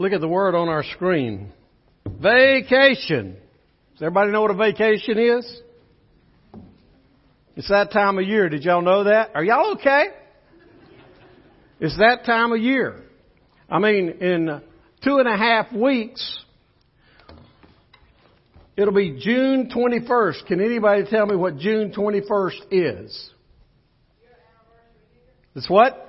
Look at the word on our screen. Vacation. Does everybody know what a vacation is? It's that time of year. Did y'all know that? Are y'all okay? It's that time of year. I mean, in two and a half weeks, it'll be June 21st. Can anybody tell me what June 21st is? It's what?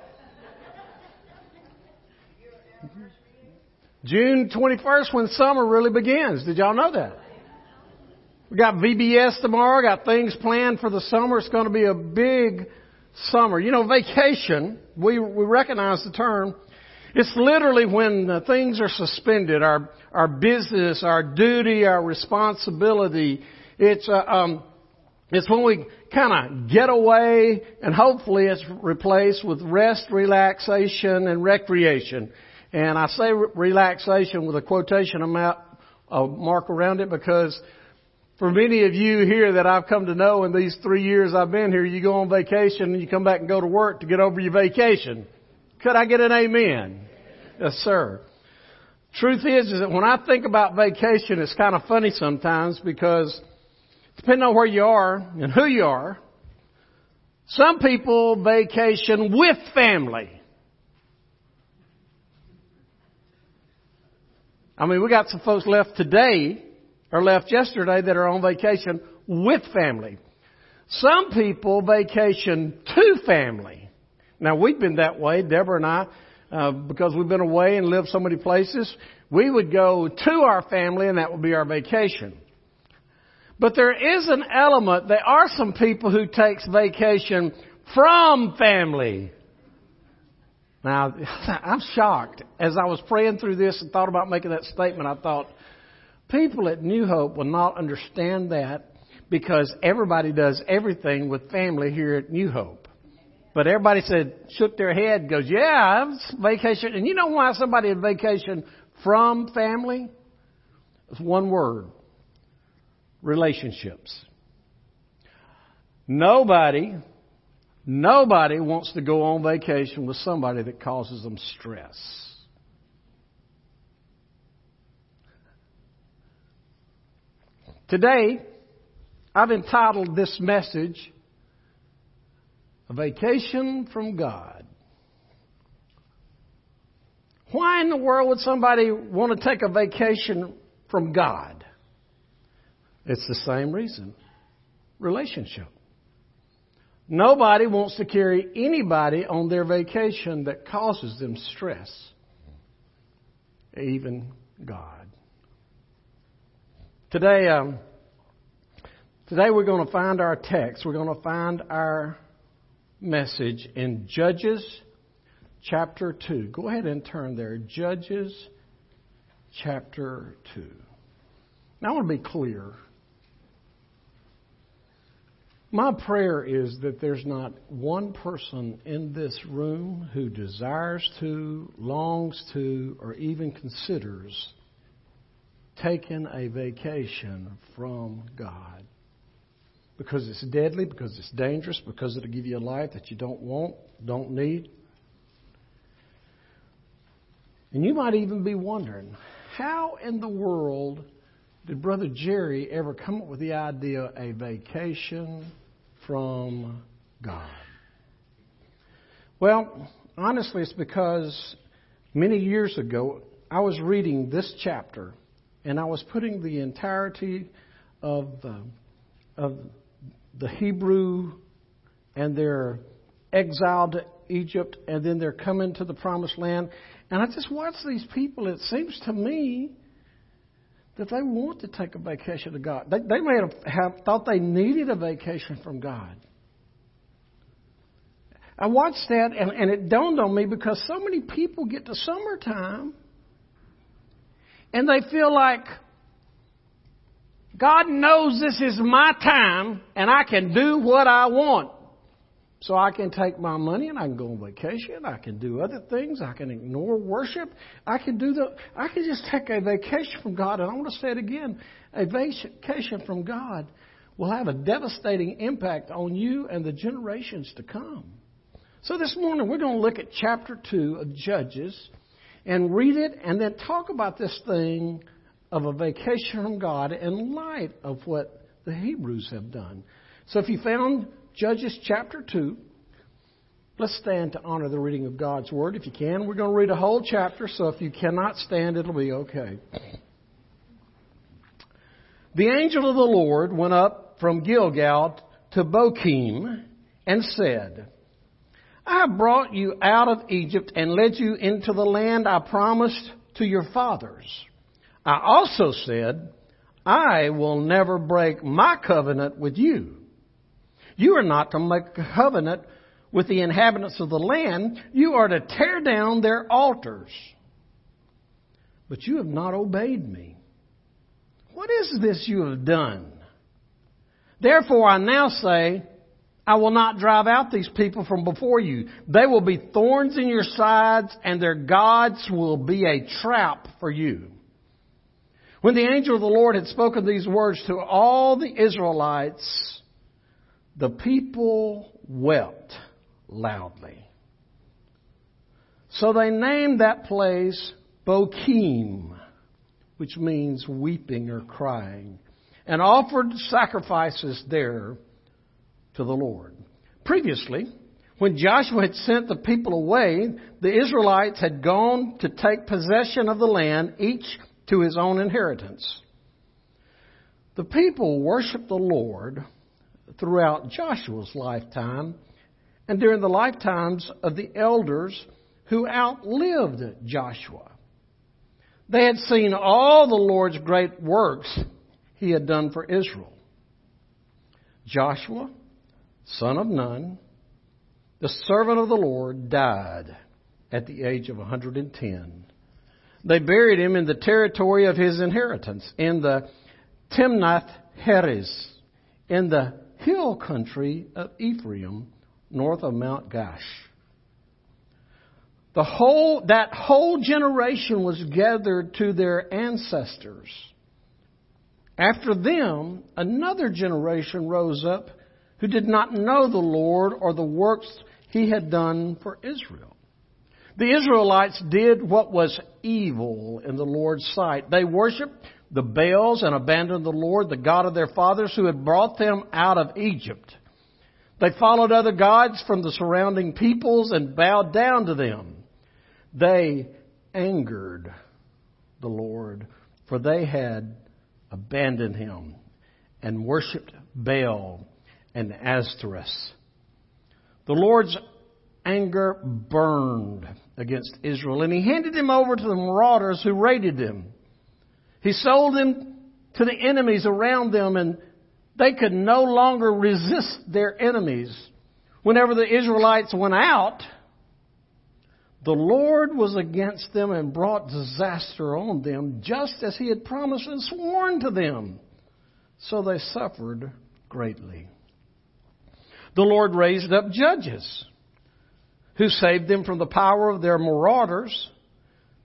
June 21st when summer really begins. Did y'all know that? We got VBS tomorrow, got things planned for the summer. It's going to be a big summer. You know, vacation, we, we recognize the term. It's literally when things are suspended, our, our business, our duty, our responsibility. It's, uh, um, it's when we kind of get away and hopefully it's replaced with rest, relaxation, and recreation. And I say re- relaxation with a quotation amount, mark around it because for many of you here that I've come to know in these three years I've been here, you go on vacation and you come back and go to work to get over your vacation. Could I get an amen? Yes, sir. Truth is, is that when I think about vacation, it's kind of funny sometimes because depending on where you are and who you are, some people vacation with family. I mean, we got some folks left today or left yesterday that are on vacation with family. Some people vacation to family. Now we've been that way, Deborah and I, uh, because we've been away and lived so many places. We would go to our family and that would be our vacation. But there is an element, there are some people who takes vacation from family. Now, I'm shocked. As I was praying through this and thought about making that statement, I thought, people at New Hope will not understand that because everybody does everything with family here at New Hope. But everybody said, shook their head, goes, yeah, vacation. And you know why somebody had vacation from family? It's one word. Relationships. Nobody Nobody wants to go on vacation with somebody that causes them stress. Today, I've entitled this message, A Vacation from God. Why in the world would somebody want to take a vacation from God? It's the same reason relationship. Nobody wants to carry anybody on their vacation that causes them stress, even God. Today, um, today we're going to find our text. We're going to find our message in Judges chapter 2. Go ahead and turn there. Judges chapter 2. Now I want to be clear. My prayer is that there's not one person in this room who desires to, longs to, or even considers taking a vacation from God. Because it's deadly, because it's dangerous, because it'll give you a life that you don't want, don't need. And you might even be wondering, how in the world did Brother Jerry ever come up with the idea a vacation from God? Well, honestly, it's because many years ago I was reading this chapter and I was putting the entirety of, of the Hebrew and their exiled to Egypt and then they're coming to the promised land. And I just watched these people. It seems to me that they want to take a vacation to God. They, they may have, have thought they needed a vacation from God. I watched that and, and it dawned on me because so many people get to summertime and they feel like God knows this is my time and I can do what I want. So I can take my money and I can go on vacation. I can do other things. I can ignore worship. I can do the, I can just take a vacation from God. And I want to say it again. A vacation from God will have a devastating impact on you and the generations to come. So this morning we're going to look at chapter 2 of Judges. and read it and then talk about this thing of a vacation from God in light of what the Hebrews have done. So if you found Judges chapter 2, let's stand to honor the reading of God's Word. If you can, we're going to read a whole chapter, so if you cannot stand, it'll be okay. The angel of the Lord went up from Gilgal to Bochim and said, I have brought you out of Egypt and led you into the land I promised to your fathers. I also said, I will never break my covenant with you. You are not to make a covenant with the inhabitants of the land. You are to tear down their altars. But you have not obeyed me. What is this you have done? Therefore I now say, I will not drive out these people from before you. They will be thorns in your sides, and their gods will be a trap for you. When the angel of the Lord had spoken these words to all the Israelites, the people wept loudly. So they named that place Bochim, which means weeping or crying, and offered sacrifices there to the Lord. Previously, when Joshua had sent the people away, the Israelites had gone to take possession of the land, each to his own inheritance. The people worshiped the Lord throughout Joshua's lifetime and during the lifetimes of the elders who outlived Joshua. They had seen all the Lord's great works he had done for Israel. Joshua, son of Nun, the servant of the Lord, died at the age of 110. They buried him in the territory of his inheritance, in the Timnath Heres, in the hill country of Ephraim, north of Mount Gaash. The whole, that whole generation was gathered to their ancestors. After them, another generation rose up who did not know the Lord or the works he had done for Israel. The Israelites did what was evil in the Lord's sight. They worshiped the Baals and abandoned the Lord, the God of their fathers who had brought them out of Egypt. They followed other gods from the surrounding peoples and bowed down to them. They angered the Lord, for they had abandoned him and worshiped Baal and Ashtoreth. The Lord's anger burned against Israel, and he handed him over to the marauders who raided them. He sold them to the enemies around them, and they could no longer resist their enemies. Whenever the Israelites went out, the Lord was against them and brought disaster on them, just as he had promised and sworn to them. So they suffered greatly. The Lord raised up judges who saved them from the power of their marauders.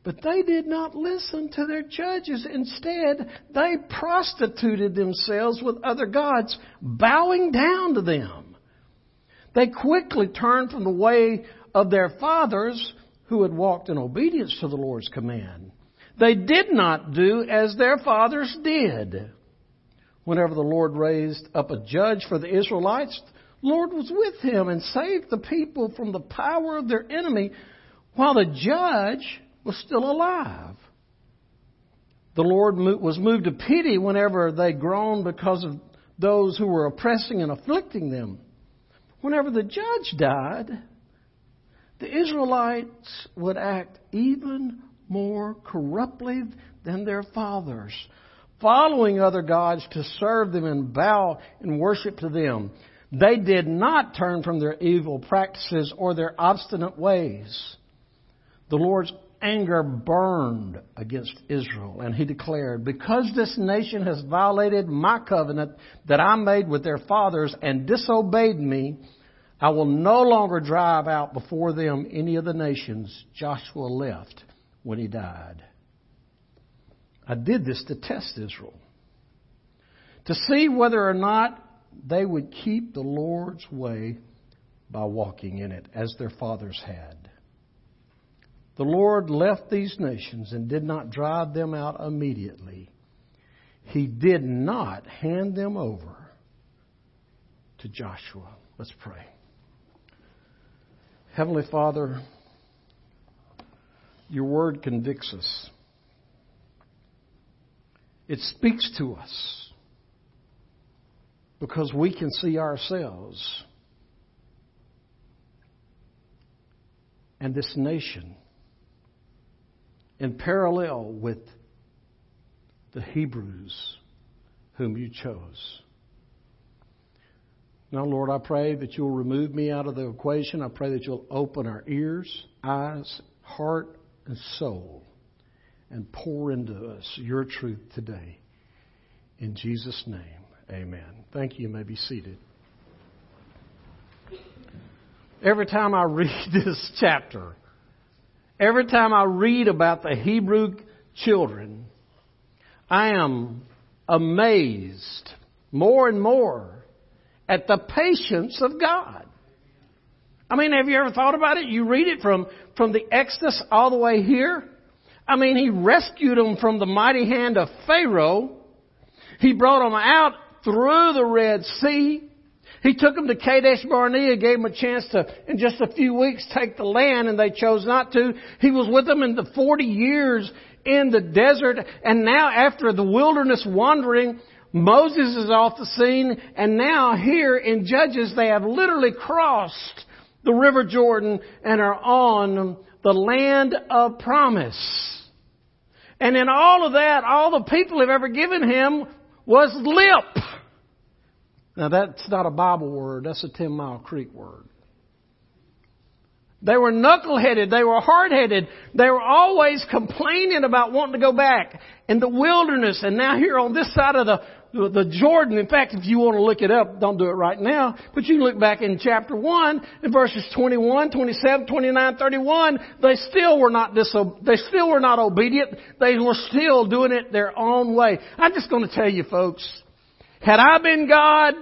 But they did not listen to their judges. Instead, they prostituted themselves with other gods, bowing down to them. They quickly turned from the way of their fathers who had walked in obedience to the Lord's command. They did not do as their fathers did. Whenever the Lord raised up a judge for the Israelites, the Lord was with him and saved the people from the power of their enemy while the judge was still alive. The Lord was moved to pity whenever they groaned because of those who were oppressing and afflicting them. Whenever the judge died, the Israelites would act even more corruptly than their fathers, following other gods to serve them and bow and worship to them. They did not turn from their evil practices or their obstinate ways. The Lord's anger burned against Israel, and he declared, Because this nation has violated my covenant that I made with their fathers and disobeyed me, I will no longer drive out before them any of the nations Joshua left when he died. I did this to test Israel, to see whether or not they would keep the Lord's way by walking in it as their fathers had. The Lord left these nations and did not drive them out immediately. He did not hand them over to Joshua. Let's pray. Heavenly Father, your word convicts us. It speaks to us because we can see ourselves and this nation in parallel with the Hebrews whom you chose. Now, Lord, I pray that you'll remove me out of the equation. I pray that you'll open our ears, eyes, heart, and soul and pour into us your truth today. In Jesus' name, amen. Thank you. You may be seated. Every time I read this chapter, every time I read about the Hebrew children, I am amazed more and more at the patience of God. I mean, have you ever thought about it? You read it from, from the Exodus all the way here. I mean, He rescued them from the mighty hand of Pharaoh. He brought them out through the Red Sea. He took them to Kadesh Barnea, gave them a chance to, in just a few weeks, take the land, and they chose not to. He was with them in the 40 years in the desert, and now after the wilderness wandering, Moses is off the scene, and now here in Judges, they have literally crossed the River Jordan and are on the land of promise. And in all of that, all the people have ever given him was lip. Now that's not a Bible word, that's a Ten Mile Creek word. They were knuckleheaded. They were hard-headed. They were always complaining about wanting to go back in the wilderness. And now here on this side of the, the Jordan, in fact, if you want to look it up, don't do it right now, but you look back in chapter 1 in verses 21, 27, 29, 31, they still were not diso- they still were not obedient. They were still doing it their own way. I'm just going to tell you folks, had I been God,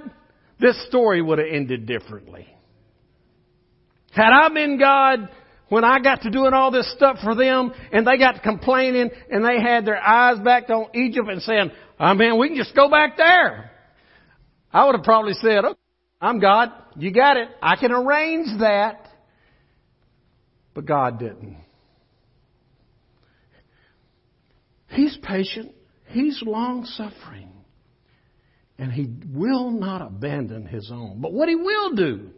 this story would have ended differently. Had I been God, when I got to doing all this stuff for them and they got to complaining and they had their eyes back on Egypt and saying, ah, I mean, we can just go back there. I would have probably said, okay, I'm God. You got it. I can arrange that. But God didn't. He's patient. He's long suffering. And He will not abandon His own. But what He will do,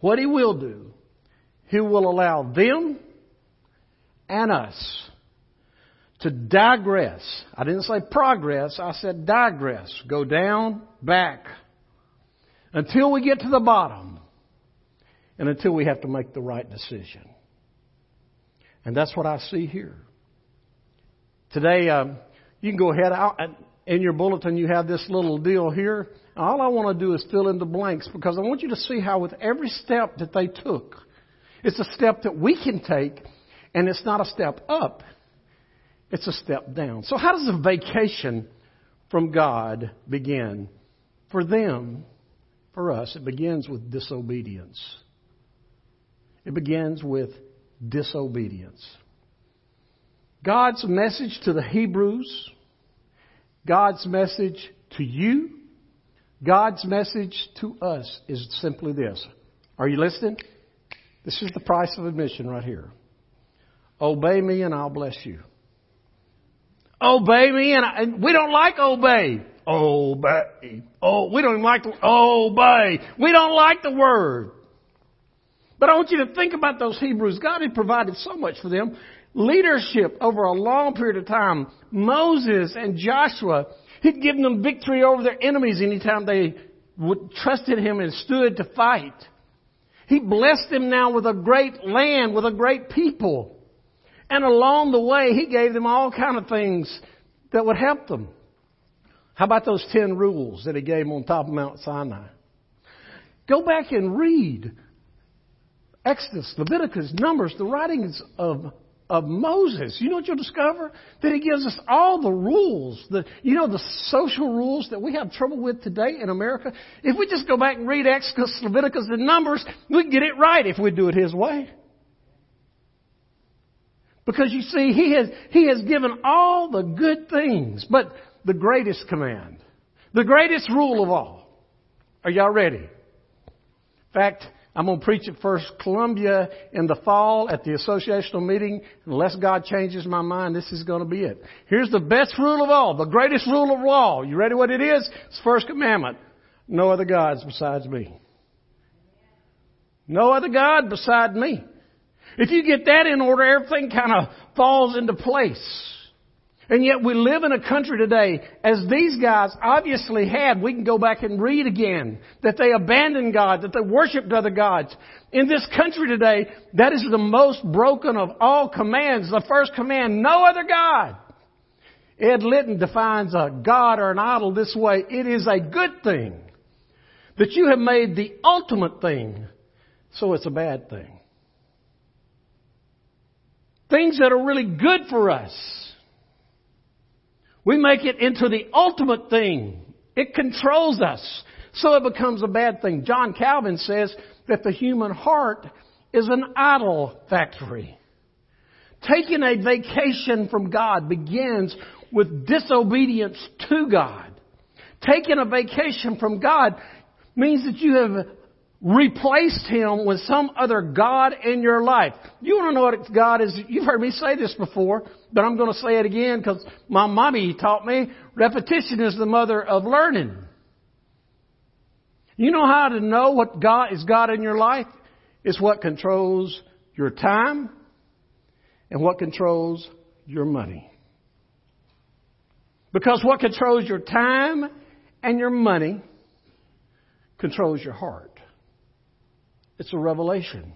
what He will do, He will allow them and us to digress. I didn't say progress, I said digress. Go down, back, until we get to the bottom, and until we have to make the right decision. And that's what I see here. Today, um, you can go ahead. Out, in your bulletin, you have this little deal here. All I want to do is fill in the blanks because I want you to see how, with every step that they took, it's a step that we can take, and it's not a step up, it's a step down. So, how does a vacation from God begin? For them, for us, it begins with disobedience. It begins with disobedience. God's message to the Hebrews, God's message to you, God's message to us is simply this. Are you listening? This is the price of admission right here. Obey me and I'll bless you. Obey me and, I, and we don't like obey. Obey. Oh, we don't even like the, obey. We don't like the word. But I want you to think about those Hebrews. God had provided so much for them. Leadership over a long period of time. Moses and Joshua, He'd given them victory over their enemies anytime they would, trusted Him and stood to fight. He blessed them now with a great land, with a great people. And along the way, He gave them all kind of things that would help them. How about those ten rules that He gave them on top of Mount Sinai? Go back and read Exodus, Leviticus, Numbers, the writings of of Moses. You know what you'll discover? That he gives us all the rules, the, you know, the social rules that we have trouble with today in America. If we just go back and read Exodus, Leviticus, and Numbers, we can get it right if we do it his way. Because you see, He has, He has given all the good things, but the greatest command, the greatest rule of all. Are y'all ready? In fact, I'm going to preach at First Columbia in the fall at the associational meeting. Unless God changes my mind, this is going to be it. Here's the best rule of all, the greatest rule of all. You ready what it is? It's first commandment. No other gods besides me. No other God beside me. If you get that in order, everything kind of falls into place. And yet we live in a country today, as these guys obviously had, we can go back and read again, that they abandoned God, that they worshiped other gods. In this country today, that is the most broken of all commands. The first command, no other God. Ed Litton defines a God or an idol this way. It is a good thing that you have made the ultimate thing, so it's a bad thing. Things that are really good for us we make it into the ultimate thing. It controls us. So it becomes a bad thing. John Calvin says that the human heart is an idol factory. Taking a vacation from God begins with disobedience to God. Taking a vacation from God means that you have replaced him with some other God in your life. You want to know what God is? You've heard me say this before, but I'm going to say it again because my mommy taught me repetition is the mother of learning. You know how to know what God is God in your life? It's what controls your time and what controls your money. Because what controls your time and your money controls your heart. It's a revelation.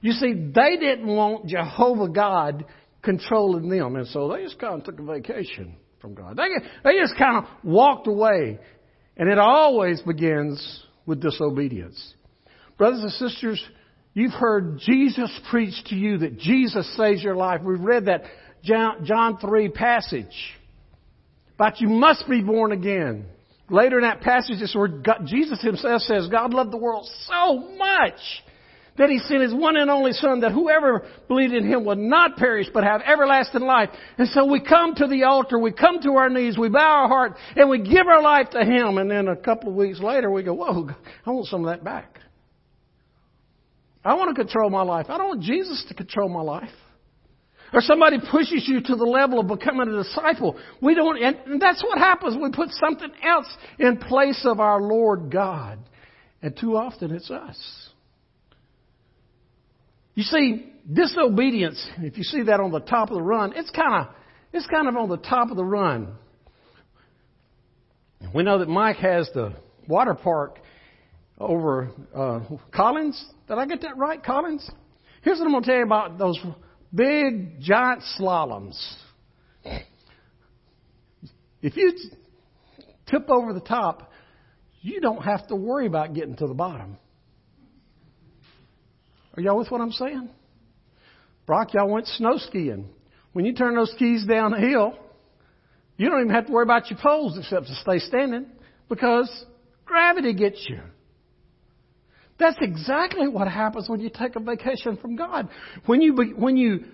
You see, they didn't want Jehovah God controlling them, and so they just kind of took a vacation from God. They, they just kind of walked away. And it always begins with disobedience. Brothers and sisters, you've heard Jesus preach to you that Jesus saves your life. We've read that John 3 passage. But you must be born again. Later in that passage, it's where God, Jesus himself says, God loved the world so much that he sent his one and only son that whoever believed in him would not perish but have everlasting life. And so we come to the altar, we come to our knees, we bow our heart, and we give our life to him. And then a couple of weeks later we go, whoa, I want some of that back. I want to control my life. I don't want Jesus to control my life. Or somebody pushes you to the level of becoming a disciple. We don't, and that's what happens. We put something else in place of our Lord God. And too often it's us. You see, disobedience, if you see that on the top of the run, it's kind of, it's kind of on the top of the run. We know that Mike has the water park over uh, Collins. Did I get that right, Collins? Here's what I'm going to tell you about those big giant slaloms. If you tip over the top, you don't have to worry about getting to the bottom. Are y'all with what I'm saying? Brock, y'all went snow skiing. When you turn those skis down the hill, you don't even have to worry about your poles except to stay standing because gravity gets you. That's exactly what happens when you take a vacation from God. When you, be, when you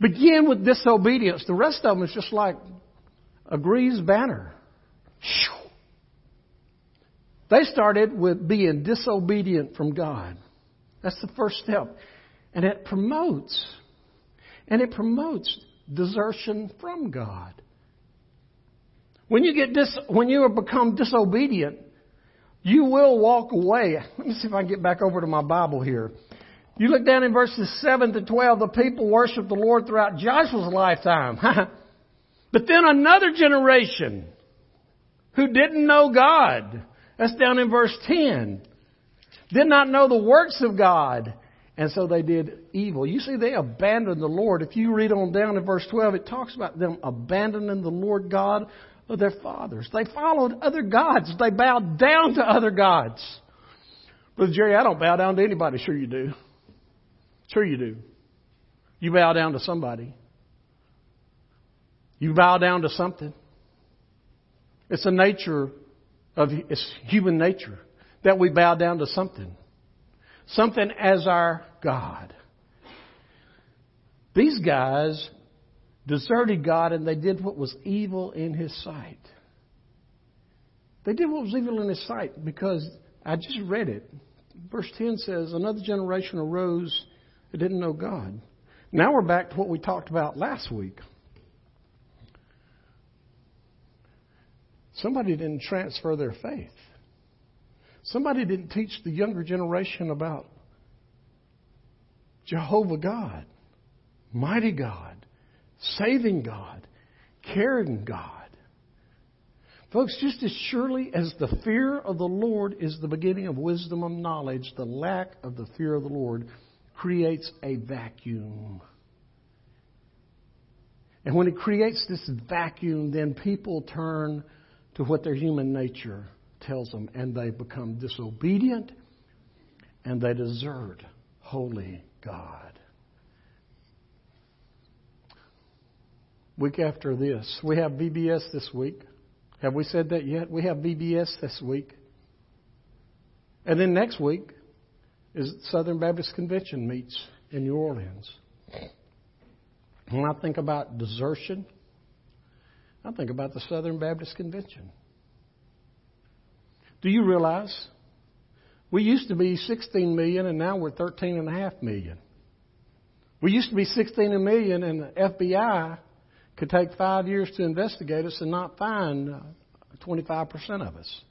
begin with disobedience, the rest of them is just like a greased banner. They started with being disobedient from God. That's the first step. And it promotes, and it promotes desertion from God. When you get dis, when you become disobedient, you will walk away. Let me see if I can get back over to my Bible here. You look down in verses 7 to 12, the people worshiped the Lord throughout Joshua's lifetime. but then another generation who didn't know God, that's down in verse 10, did not know the works of God, and so they did evil. You see, they abandoned the Lord. If you read on down in verse 12, it talks about them abandoning the Lord God of their fathers. They followed other gods. They bowed down to other gods. Brother Jerry, I don't bow down to anybody. Sure you do. Sure you do. You bow down to somebody. You bow down to something. It's a nature of it's human nature that we bow down to something. Something as our God. These guys deserted God and they did what was evil in His sight. They did what was evil in His sight because I just read it. Verse 10 says, Another generation arose that didn't know God. Now we're back to what we talked about last week. Somebody didn't transfer their faith. Somebody didn't teach the younger generation about Jehovah God, mighty God, saving God, caring God. Folks, just as surely as the fear of the Lord is the beginning of wisdom and knowledge, the lack of the fear of the Lord creates a vacuum. And when it creates this vacuum, then people turn to what their human nature tells them, and they become disobedient and they desert holy God. Week after this, we have VBS this week. Have we said that yet? We have VBS this week. And then next week is Southern Baptist Convention meets in New Orleans. When I think about desertion, I think about the Southern Baptist Convention. Do you realize we used to be 16 million and now we're 13 and a half million? We used to be 16 million and the FBI could take five years to investigate us and not find 25% uh, of us.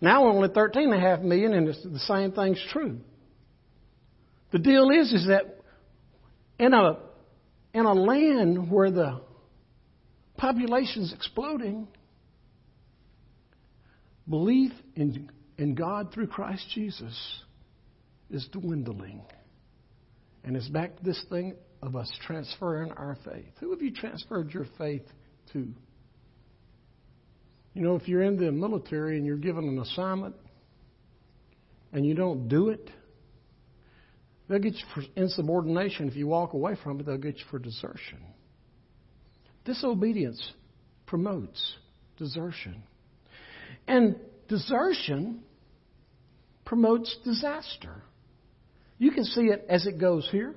Now we're only 13.5 million, and the same thing's true. The deal is, is that in a, in a land where the population's exploding, Belief in, in God through Christ Jesus is dwindling. And it's back to this thing of us transferring our faith. Who have you transferred your faith to? You know, if you're in the military and you're given an assignment and you don't do it, they'll get you for insubordination. If you walk away from it, they'll get you for desertion. Disobedience promotes desertion. And desertion promotes disaster. You can see it as it goes here.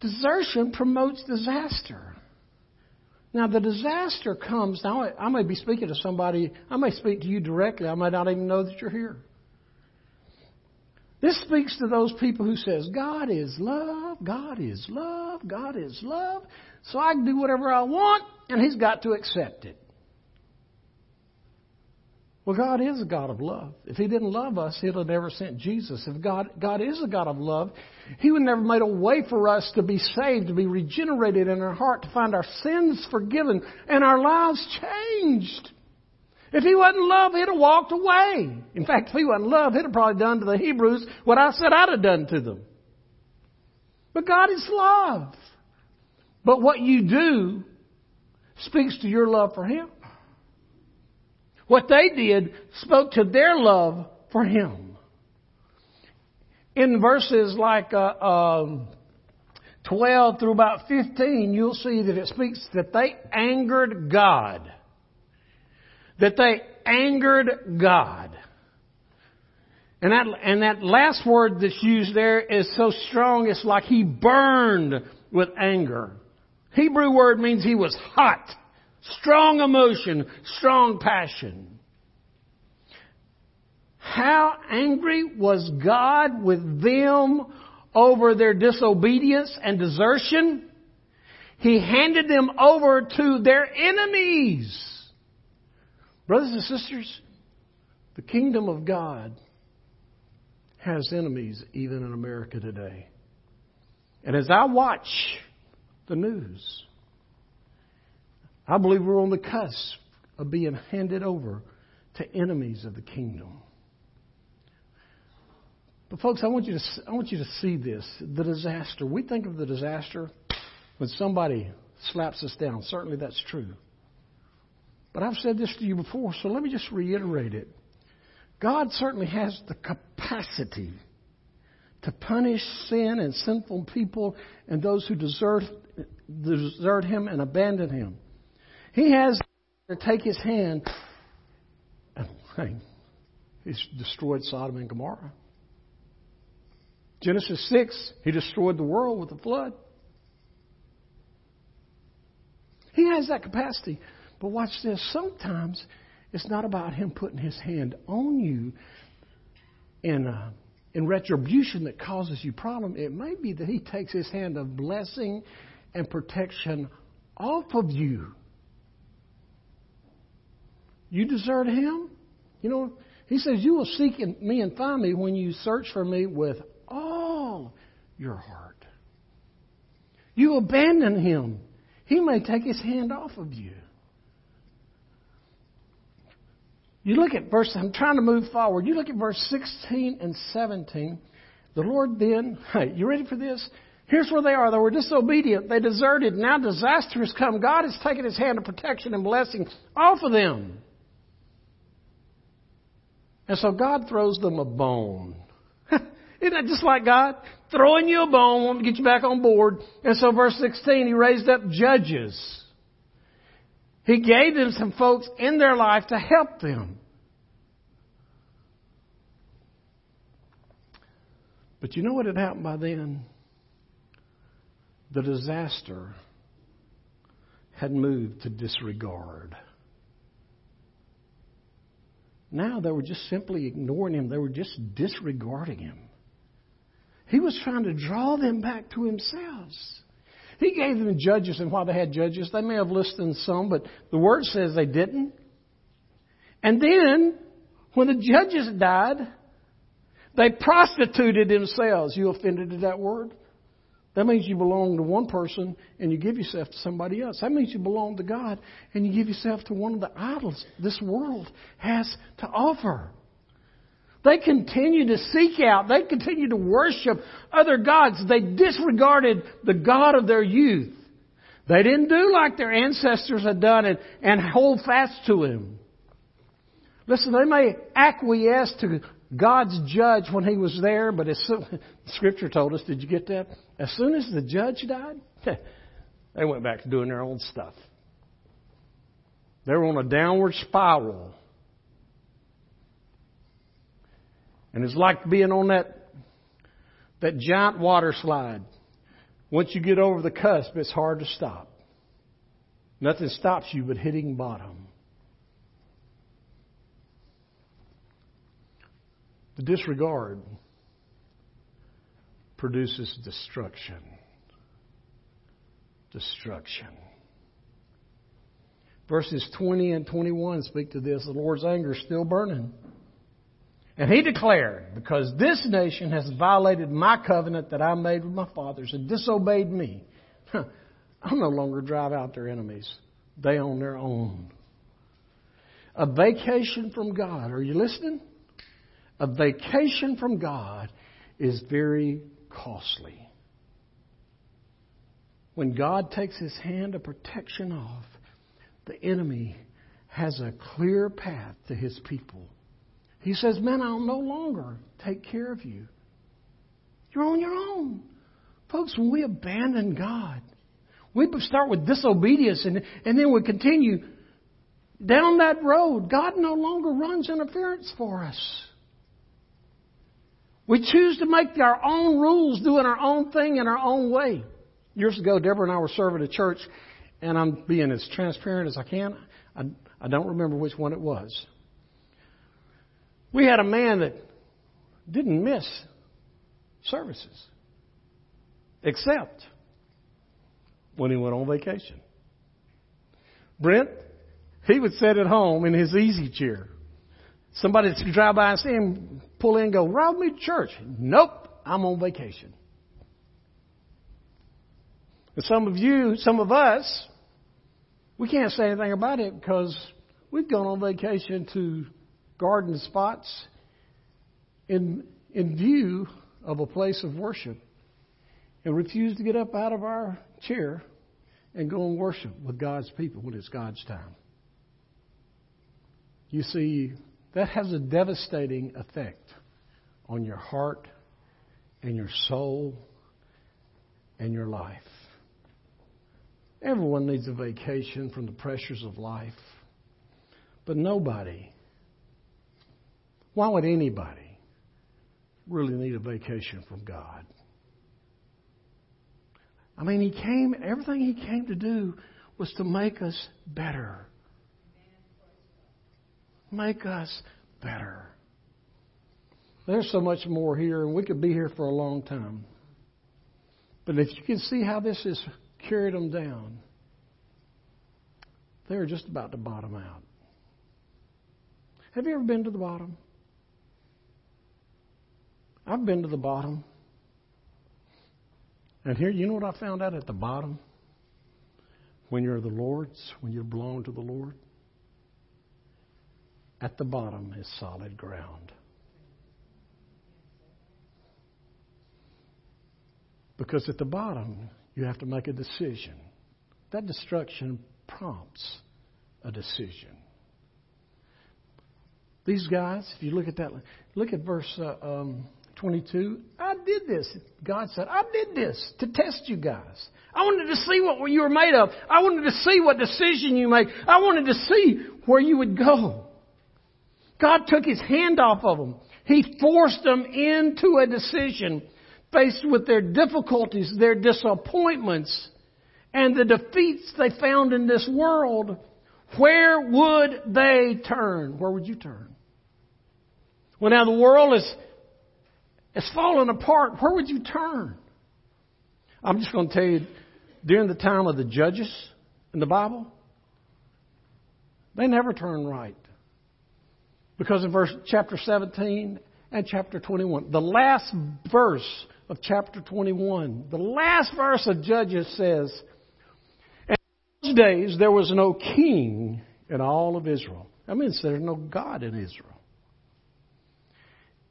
Desertion promotes disaster. Now, the disaster comes. Now, I may be speaking to somebody, I may speak to you directly, I might not even know that you're here. This speaks to those people who says, God is love, God is love, God is love, so I can do whatever I want, and He's got to accept it. Well, God is a God of love. If He didn't love us, He'd have never sent Jesus. If God, God is a God of love, He would never made a way for us to be saved, to be regenerated in our heart, to find our sins forgiven and our lives changed. If He wasn't love, He'd have walked away. In fact, if He wasn't love, He'd have probably done to the Hebrews what I said I'd have done to them. But God is love. But what you do speaks to your love for Him. What they did spoke to their love for Him. In verses like uh, um, 12 through about 15, you'll see that it speaks that they angered God. That they angered God. And that, and that last word that's used there is so strong, it's like he burned with anger. Hebrew word means he was hot. Strong emotion, strong passion. How angry was God with them over their disobedience and desertion? He handed them over to their enemies. Brothers and sisters, the kingdom of God has enemies even in America today. And as I watch the news, I believe we're on the cusp of being handed over to enemies of the kingdom. But folks, I want you to I want you to see this, the disaster. We think of the disaster when somebody slaps us down. Certainly that's true. But I've said this to you before, so let me just reiterate it. God certainly has the capacity to punish sin and sinful people and those who desert, desert Him and abandon Him. He has to take his hand and he's destroyed Sodom and Gomorrah. Genesis 6, he destroyed the world with the flood. He has that capacity. But watch this. Sometimes it's not about him putting his hand on you in, uh, in retribution that causes you problem. It may be that he takes his hand of blessing and protection off of you. You desert him? You know, he says, You will seek me and find me when you search for me with all your heart. You abandon him. He may take his hand off of you. You look at verse, I'm trying to move forward. You look at verse 16 and 17. The Lord then, hey, you ready for this? Here's where they are. They were disobedient. They deserted. Now disaster has come. God has taken his hand of protection and blessing off of them. And so God throws them a bone. Isn't that just like God? Throwing you a bone, wanting to get you back on board. And so verse 16, He raised up judges. He gave them some folks in their life to help them. But you know what had happened by then? The disaster had moved to disregard. Now they were just simply ignoring him. They were just disregarding him. He was trying to draw them back to himself. He gave them judges, and while they had judges, they may have listened some, but the word says they didn't. And then, when the judges died, they prostituted themselves. You offended at that word? That means you belong to one person and you give yourself to somebody else. That means you belong to God and you give yourself to one of the idols this world has to offer. They continue to seek out, they continue to worship other gods. They disregarded the God of their youth. They didn't do like their ancestors had done and, and hold fast to Him. Listen, they may acquiesce to God's judge when he was there, but as soon, Scripture told us, did you get that? As soon as the judge died, they went back to doing their own stuff. They were on a downward spiral. And it's like being on that, that giant water slide. Once you get over the cusp, it's hard to stop. Nothing stops you but hitting bottom. The disregard produces destruction. Destruction. Verses 20 and 21 speak to this. The Lord's anger is still burning. And he declared, Because this nation has violated my covenant that I made with my fathers and disobeyed me, I'll no longer drive out their enemies. They own their own. A vacation from God. Are you listening? A vacation from God is very costly. When God takes his hand of protection off, the enemy has a clear path to his people. He says, Man, I'll no longer take care of you. You're on your own. Folks, when we abandon God, we start with disobedience and, and then we continue down that road. God no longer runs interference for us. We choose to make our own rules, doing our own thing in our own way. Years ago, Deborah and I were serving a church, and I'm being as transparent as I can. I, I don't remember which one it was. We had a man that didn't miss services, except when he went on vacation. Brent, he would sit at home in his easy chair. Somebody would drive by and see him pull in and go, Rob me to church. Nope, I'm on vacation. And some of you, some of us, we can't say anything about it because we've gone on vacation to garden spots in, in view of a place of worship and refuse to get up out of our chair and go and worship with God's people when it's God's time. You see, that has a devastating effect on your heart and your soul and your life. Everyone needs a vacation from the pressures of life, but nobody, why would anybody really need a vacation from God. I mean, He came, everything He came to do was to make us better. Make us better. There's so much more here, and we could be here for a long time. But if you can see how this has carried them down, they're just about to bottom out. Have you ever been to the bottom? I've been to the bottom. And here, you know what I found out at the bottom? When you're the Lord's, when you belong to the Lord? At the bottom is solid ground. Because at the bottom, you have to make a decision. That destruction prompts a decision. These guys, if you look at that, look at verse uh, um, 22. I did this. God said, I did this to test you guys. I wanted to see what you were made of. I wanted to see what decision you make. I wanted to see where you would go. God took his hand off of them. He forced them into a decision faced with their difficulties, their disappointments, and the defeats they found in this world. Where would they turn? Where would you turn? Well, now the world is, is falling apart. Where would you turn? I'm just going to tell you, during the time of the judges in the Bible, they never turned right. Because in verse chapter 17 and chapter 21, the last verse of chapter 21, the last verse of Judges says, In those days there was no king in all of Israel. That means there's no God in Israel.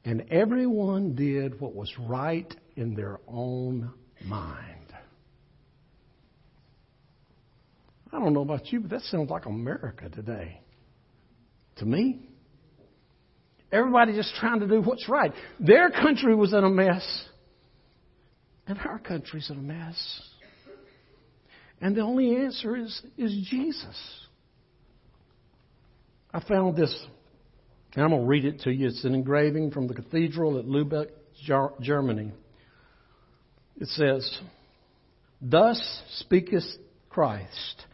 And everyone did what was right in their own mind. I don't know about you, but that sounds like America today. To me. Everybody just trying to do what's right. Their country was in a mess. And our country's in a mess. And the only answer is, is Jesus. I found this, and I'm going to read it to you. It's an engraving from the cathedral at Lubeck, Germany. It says, Thus speaketh Christ,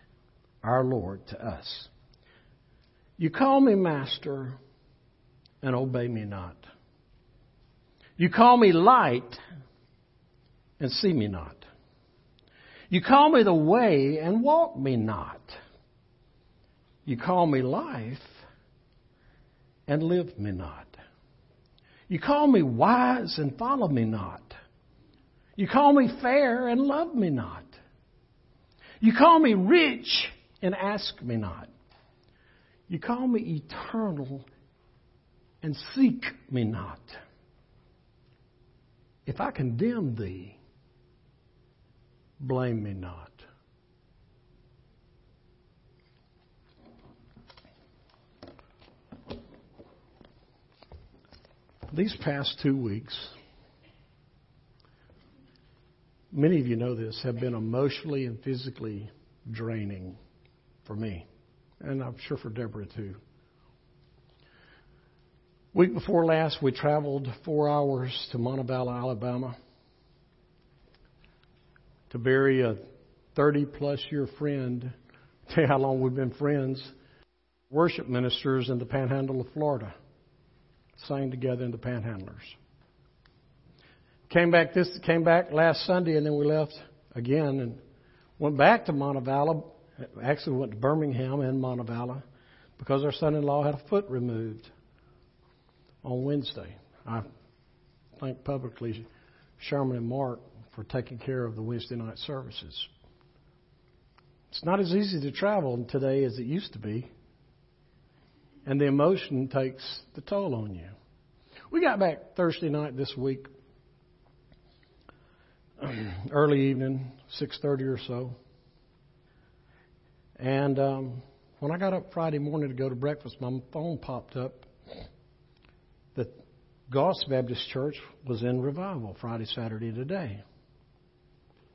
our Lord, to us. You call me Master, and obey me not. You call me light and see me not. You call me the way and walk me not. You call me life and live me not. You call me wise and follow me not. You call me fair and love me not. You call me rich and ask me not. You call me eternal and seek me not. If I condemn thee, blame me not. These past two weeks, many of you know this, have been emotionally and physically draining for me. And I'm sure for Deborah too. Week before last, we traveled four hours to Montevallo, Alabama, to bury a 30 plus year friend. Tell you how long we've been friends. Worship ministers in the panhandle of Florida. Sang together in the panhandlers. Came back this came back last Sunday and then we left again and went back to Montevallo. Actually went to Birmingham and Montevallo because our son in law had a foot removed on Wednesday. I thank publicly Sherman and Mark for taking care of the Wednesday night services. It's not as easy to travel today as it used to be, and the emotion takes the toll on you. We got back Thursday night this week, early evening, six thirty or so, and um, when I got up Friday morning to go to breakfast, my phone popped up Goss Baptist Church was in revival Friday, Saturday, today.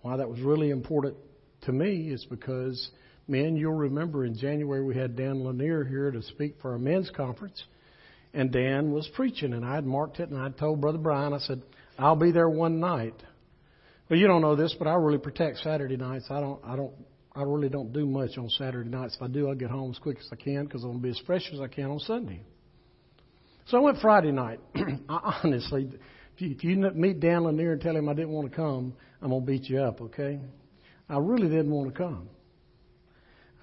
Why that was really important to me is because, men, you'll remember in January we had Dan Lanier here to speak for our men's conference. and Dan was preaching, and I had marked it, and I told Brother Brian, I said, I'll be there one night. Well, you don't know this, but I really protect Saturday nights. I don't, I don't, I really don't do much on Saturday nights. If I do, I'll get home as quick as I can because I want to be as fresh as I can on Sunday. So I went Friday night. I, honestly, if you, if you meet Dan Lanier and tell him I didn't want to come, I'm gonna beat you up. Okay? I really didn't want to come.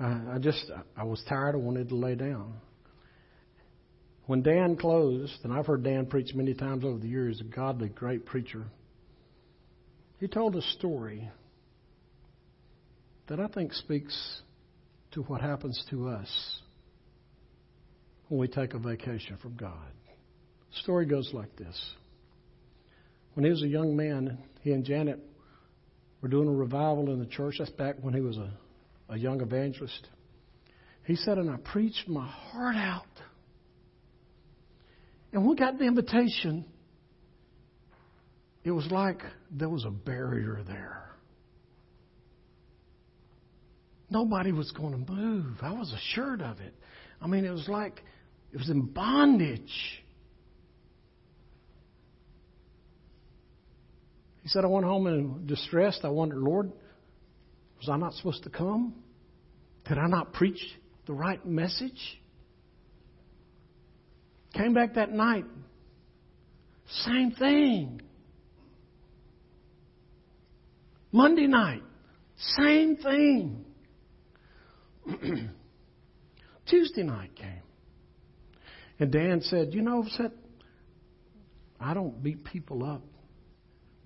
I, I just, I was tired. I wanted to lay down. When Dan closed, and I've heard Dan preach many times over the years, a godly, great preacher, he told a story that I think speaks to what happens to us when we take a vacation from God. Story goes like this. When he was a young man, he and Janet were doing a revival in the church. That's back when he was a, a young evangelist. He said, and I preached my heart out. And we got the invitation, it was like there was a barrier there. Nobody was going to move. I was assured of it. I mean, it was like it was in bondage. He said, I went home and distressed. I wondered, Lord, was I not supposed to come? Did I not preach the right message? Came back that night. Same thing. Monday night. Same thing. Tuesday night came. And Dan said, You know, said, I don't beat people up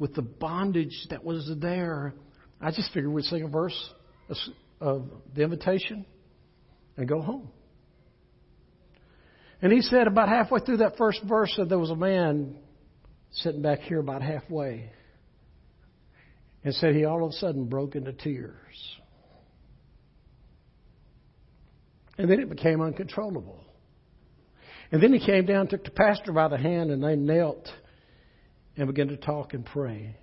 with the bondage that was there. I just figured we'd sing a verse of the invitation and go home. And he said about halfway through that first verse that there was a man sitting back here about halfway and said he all of a sudden broke into tears. And then it became uncontrollable. And then he came down, took the pastor by the hand, and they knelt and began to talk and pray.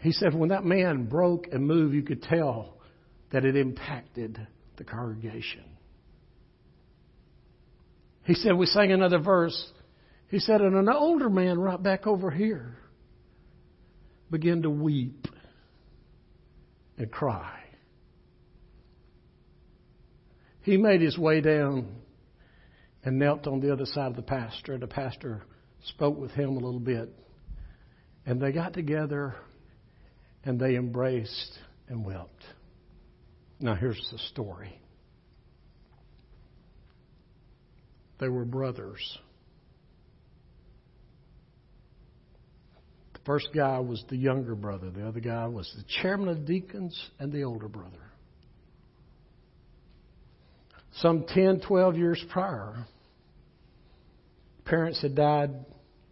He said when that man broke and moved, you could tell that it impacted the congregation. He said, we sang another verse. He said, and an older man right back over here began to weep and cry. He made his way down and knelt on the other side of the pastor, the pastor spoke with him a little bit. And they got together and they embraced and wept. Now, here's the story. They were brothers. The first guy was the younger brother, the other guy was the chairman of deacons and the older brother. Some 10, 12 years prior, parents had died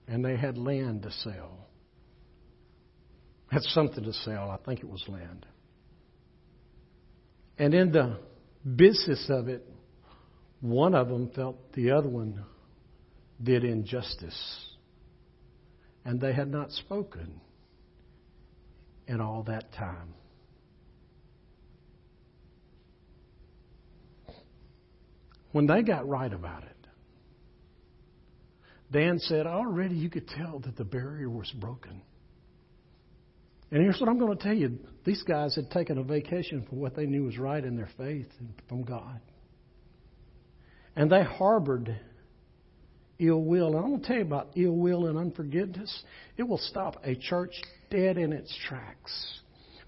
and they had land to sell. Had something to sell. I think it was land. And in the business of it, one of them felt the other one did injustice. And they had not spoken in all that time. When they got right about it, Dan said, already you could tell that the barrier was broken. And here's what I'm going to tell you these guys had taken a vacation for what they knew was right in their faith and from God. And they harbored ill will. And I'm going to tell you about ill will and unforgiveness. It will stop a church dead in its tracks.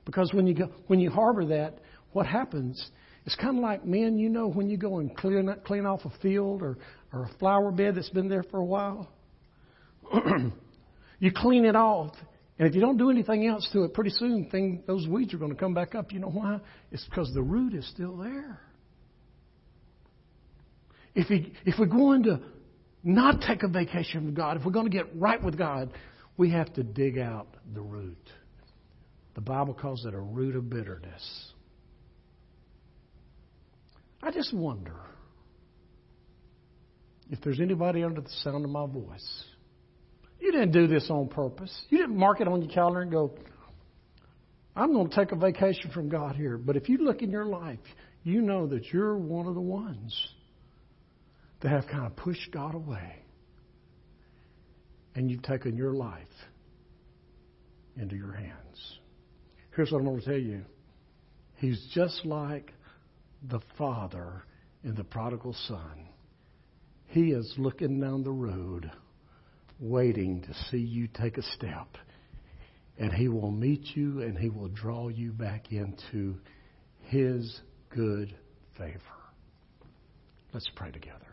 Because when you go, when you harbor that, what happens? It's kind of like men, you know, when you go and clean clean off a field or or a flower bed that's been there for a while. you clean it off, and if you don't do anything else to it, pretty soon thing, those weeds are going to come back up. You know why? It's because the root is still there. If, we, if we're going to not take a vacation from God, if we're going to get right with God, we have to dig out the root. The Bible calls it a root of bitterness. I just wonder if there's anybody under the sound of my voice. You didn't do this on purpose. You didn't mark it on your calendar and go, I'm going to take a vacation from God here. But if you look in your life, you know that you're one of the ones that have kind of pushed God away. And you've taken your life into your hands. Here's what I'm going to tell you He's just like the father in the prodigal son. He is looking down the road, waiting to see you take a step. And he will meet you and he will draw you back into his good favor. Let's pray together.